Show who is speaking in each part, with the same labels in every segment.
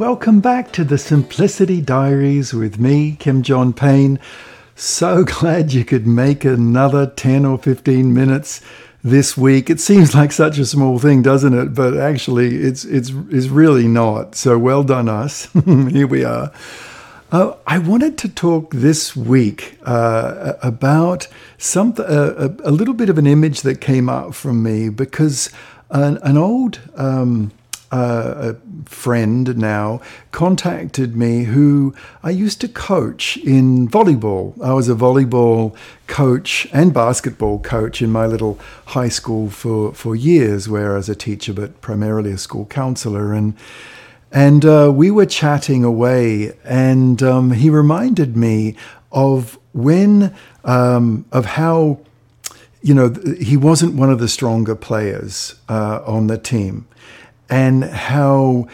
Speaker 1: Welcome back to the Simplicity Diaries with me, Kim John Payne. So glad you could make another 10 or 15 minutes this week. It seems like such a small thing, doesn't it? But actually, it's it's it's really not. So well done, us. Here we are. Uh, I wanted to talk this week uh, about some uh, a, a, little bit of an image that came up from me because an, an old um, uh, a friend now contacted me who I used to coach in volleyball. I was a volleyball coach and basketball coach in my little high school for, for years, where I was a teacher, but primarily a school counselor. And and uh, we were chatting away, and um, he reminded me of when, um, of how, you know, he wasn't one of the stronger players uh, on the team and how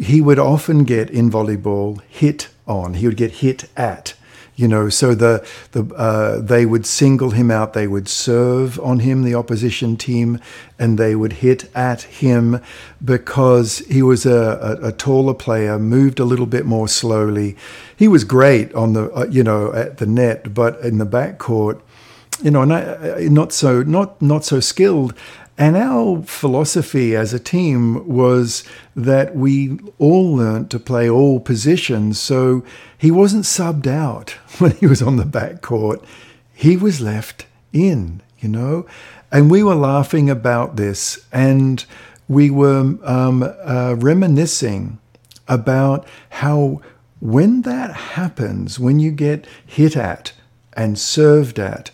Speaker 1: he would often get in volleyball hit on. He would get hit at. You know, so the the uh, they would single him out. They would serve on him, the opposition team, and they would hit at him because he was a, a, a taller player, moved a little bit more slowly. He was great on the uh, you know at the net, but in the backcourt, you know, not, uh, not so not not so skilled. And our philosophy as a team was that we all learnt to play all positions. So he wasn't subbed out when he was on the back court. He was left in, you know? And we were laughing about this and we were um, uh, reminiscing about how when that happens, when you get hit at and served at,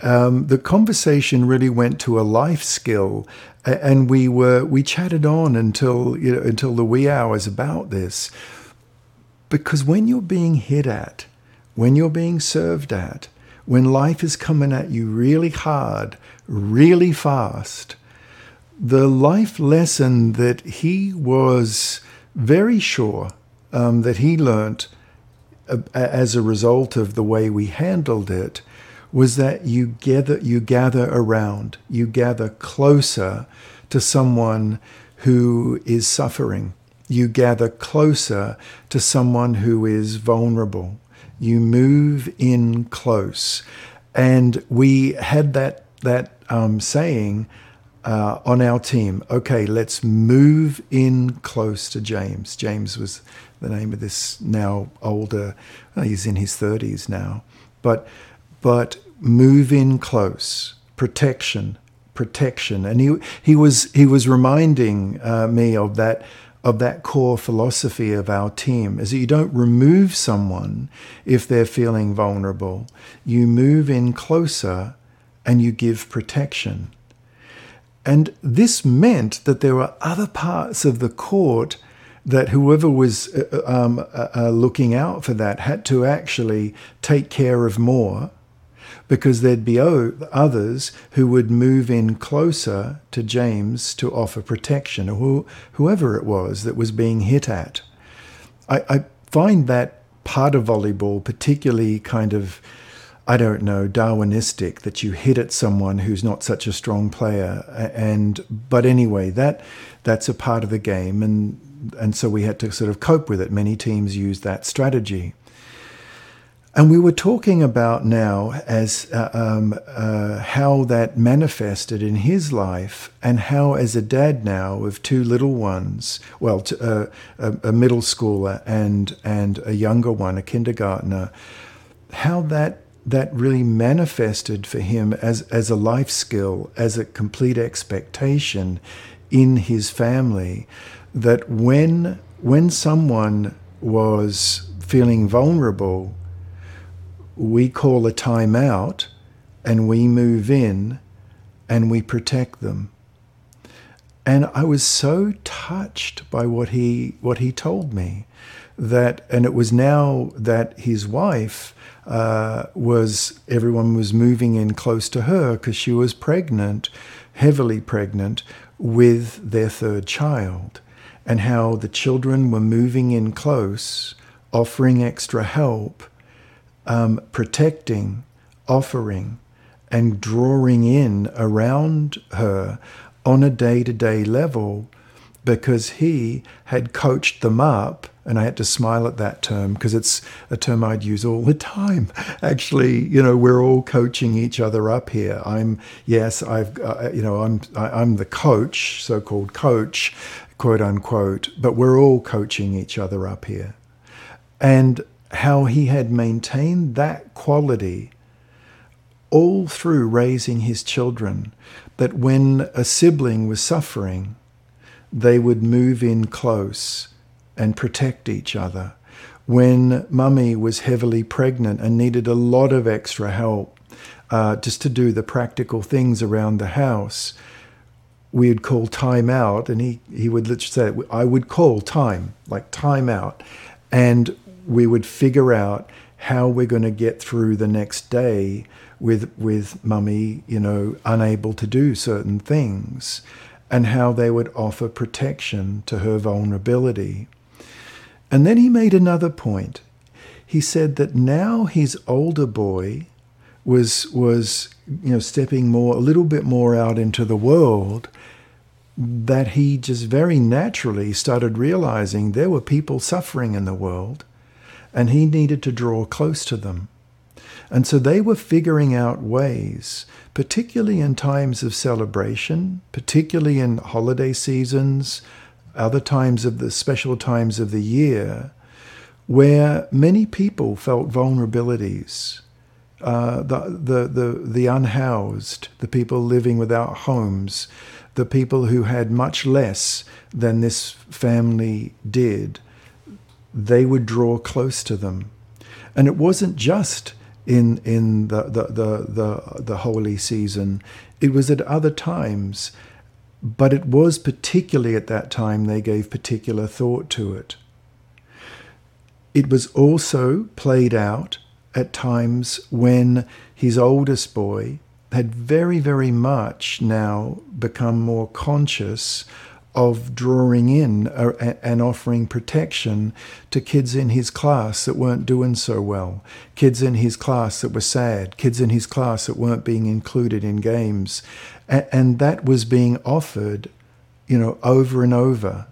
Speaker 1: um, the conversation really went to a life skill, and we were we chatted on until you know, until the wee hours about this, because when you're being hit at, when you're being served at, when life is coming at you really hard, really fast, the life lesson that he was very sure um, that he learnt uh, as a result of the way we handled it was that you gather you gather around, you gather closer to someone who is suffering. You gather closer to someone who is vulnerable. You move in close. And we had that that um, saying uh, on our team. Okay, let's move in close to James. James was the name of this now older. Well, he's in his thirties now, but but move in close, protection, protection. And he, he, was, he was reminding uh, me of that, of that core philosophy of our team is that you don't remove someone if they're feeling vulnerable. You move in closer and you give protection. And this meant that there were other parts of the court that whoever was uh, um, uh, uh, looking out for that had to actually take care of more because there'd be others who would move in closer to James to offer protection, or whoever it was that was being hit at. I, I find that part of volleyball particularly kind of, I don't know, Darwinistic that you hit at someone who's not such a strong player. And but anyway, that that's a part of the game, and and so we had to sort of cope with it. Many teams use that strategy. And we were talking about now as uh, um, uh, how that manifested in his life, and how, as a dad now of two little ones, well, to, uh, a, a, middle schooler and and a younger one, a kindergartner, how that that really manifested for him as as a life skill, as a complete expectation in his family, that when when someone was feeling vulnerable we call a timeout and we move in and we protect them. And I was so touched by what he what he told me that, and it was now that his wife uh, was everyone was moving in close to her because she was pregnant, heavily pregnant with their third child, and how the children were moving in close, offering extra help um, protecting, offering, and drawing in around her on a day to day level because he had coached them up and I had to smile at that term because it's a term I'd use all the time. Actually, you know, we're all coaching each other up here. I'm yes, I've uh, you know, I'm I, am i am the coach, so-called coach, quote unquote, but we're all coaching each other up here. And how he had maintained that quality all through raising his children, that when a sibling was suffering, they would move in close and protect each other. When mummy was heavily pregnant and needed a lot of extra help uh, just to do the practical things around the house, we would call time out, and he, he would literally say, I would call time, like time out. And we would figure out how we're going to get through the next day with with mummy, you know, unable to do certain things, and how they would offer protection to her vulnerability. And then he made another point. He said that now his older boy was was you know stepping more a little bit more out into the world that he just very naturally started realizing there were people suffering in the world and he needed to draw close to them. And so they were figuring out ways, particularly in times of celebration, particularly in holiday seasons, other times of the special times of the year, where many people felt vulnerabilities. Uh, the, the, the, the unhoused, the people living without homes, the people who had much less than this family did, they would draw close to them. And it wasn't just in, in the, the, the, the, the holy season, it was at other times. But it was particularly at that time they gave particular thought to it. It was also played out at times when his oldest boy had very, very much now become more conscious of drawing in and offering protection to kids in his class that weren't doing so well, kids in his class that were sad, kids in his class that weren't being included in games. And that was being offered, you know, over and over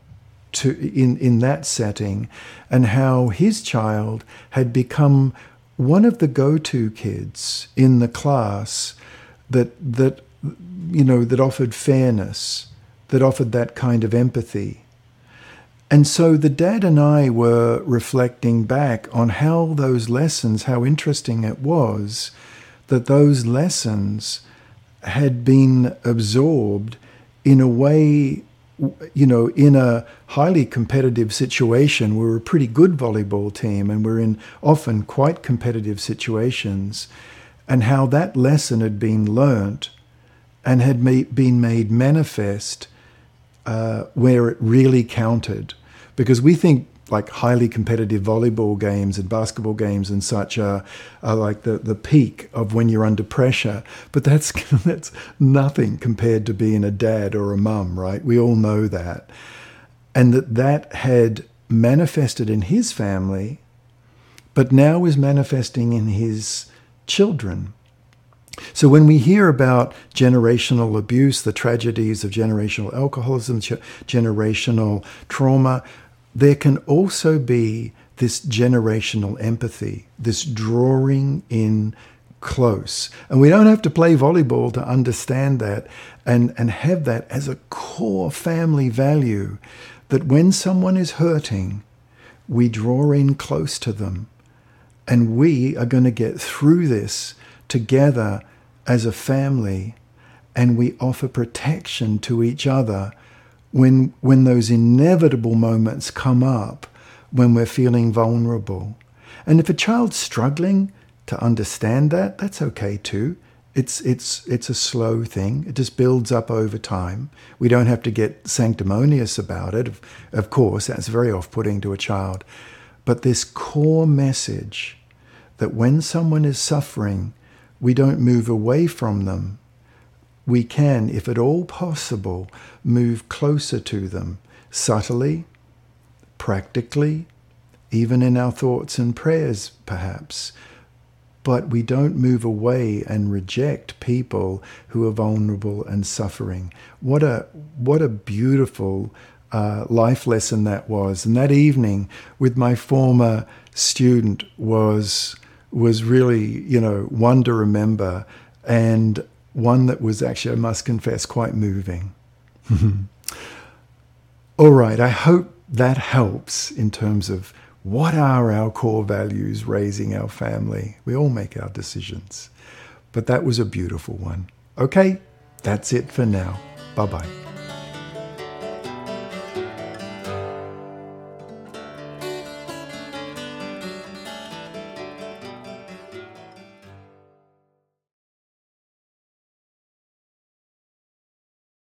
Speaker 1: to in, in that setting, and how his child had become one of the go-to kids in the class that that you know that offered fairness that offered that kind of empathy. And so the dad and I were reflecting back on how those lessons, how interesting it was that those lessons had been absorbed in a way, you know, in a highly competitive situation. We're a pretty good volleyball team and we're in often quite competitive situations. And how that lesson had been learnt and had been made manifest uh, where it really counted. Because we think like highly competitive volleyball games and basketball games and such are, are like the, the peak of when you're under pressure. But that's that's nothing compared to being a dad or a mum, right? We all know that. And that that had manifested in his family, but now is manifesting in his children. So when we hear about generational abuse, the tragedies of generational alcoholism, generational trauma, there can also be this generational empathy, this drawing in close. And we don't have to play volleyball to understand that and, and have that as a core family value that when someone is hurting, we draw in close to them. And we are going to get through this together as a family and we offer protection to each other when, when those inevitable moments come up when we're feeling vulnerable. And if a child's struggling to understand that, that's okay too. It's, it's, it's a slow thing. It just builds up over time. We don't have to get sanctimonious about it. Of, of course, that's very off putting to a child. But this core message that when someone is suffering, we don't move away from them. We can, if at all possible, move closer to them subtly, practically, even in our thoughts and prayers, perhaps. But we don't move away and reject people who are vulnerable and suffering. What a, what a beautiful uh, life lesson that was. And that evening with my former student was was really, you know, one to remember and one that was actually, I must confess, quite moving. All right, I hope that helps in terms of what are our core values raising our family. We all make our decisions. But that was a beautiful one. Okay, that's it for now. Bye bye.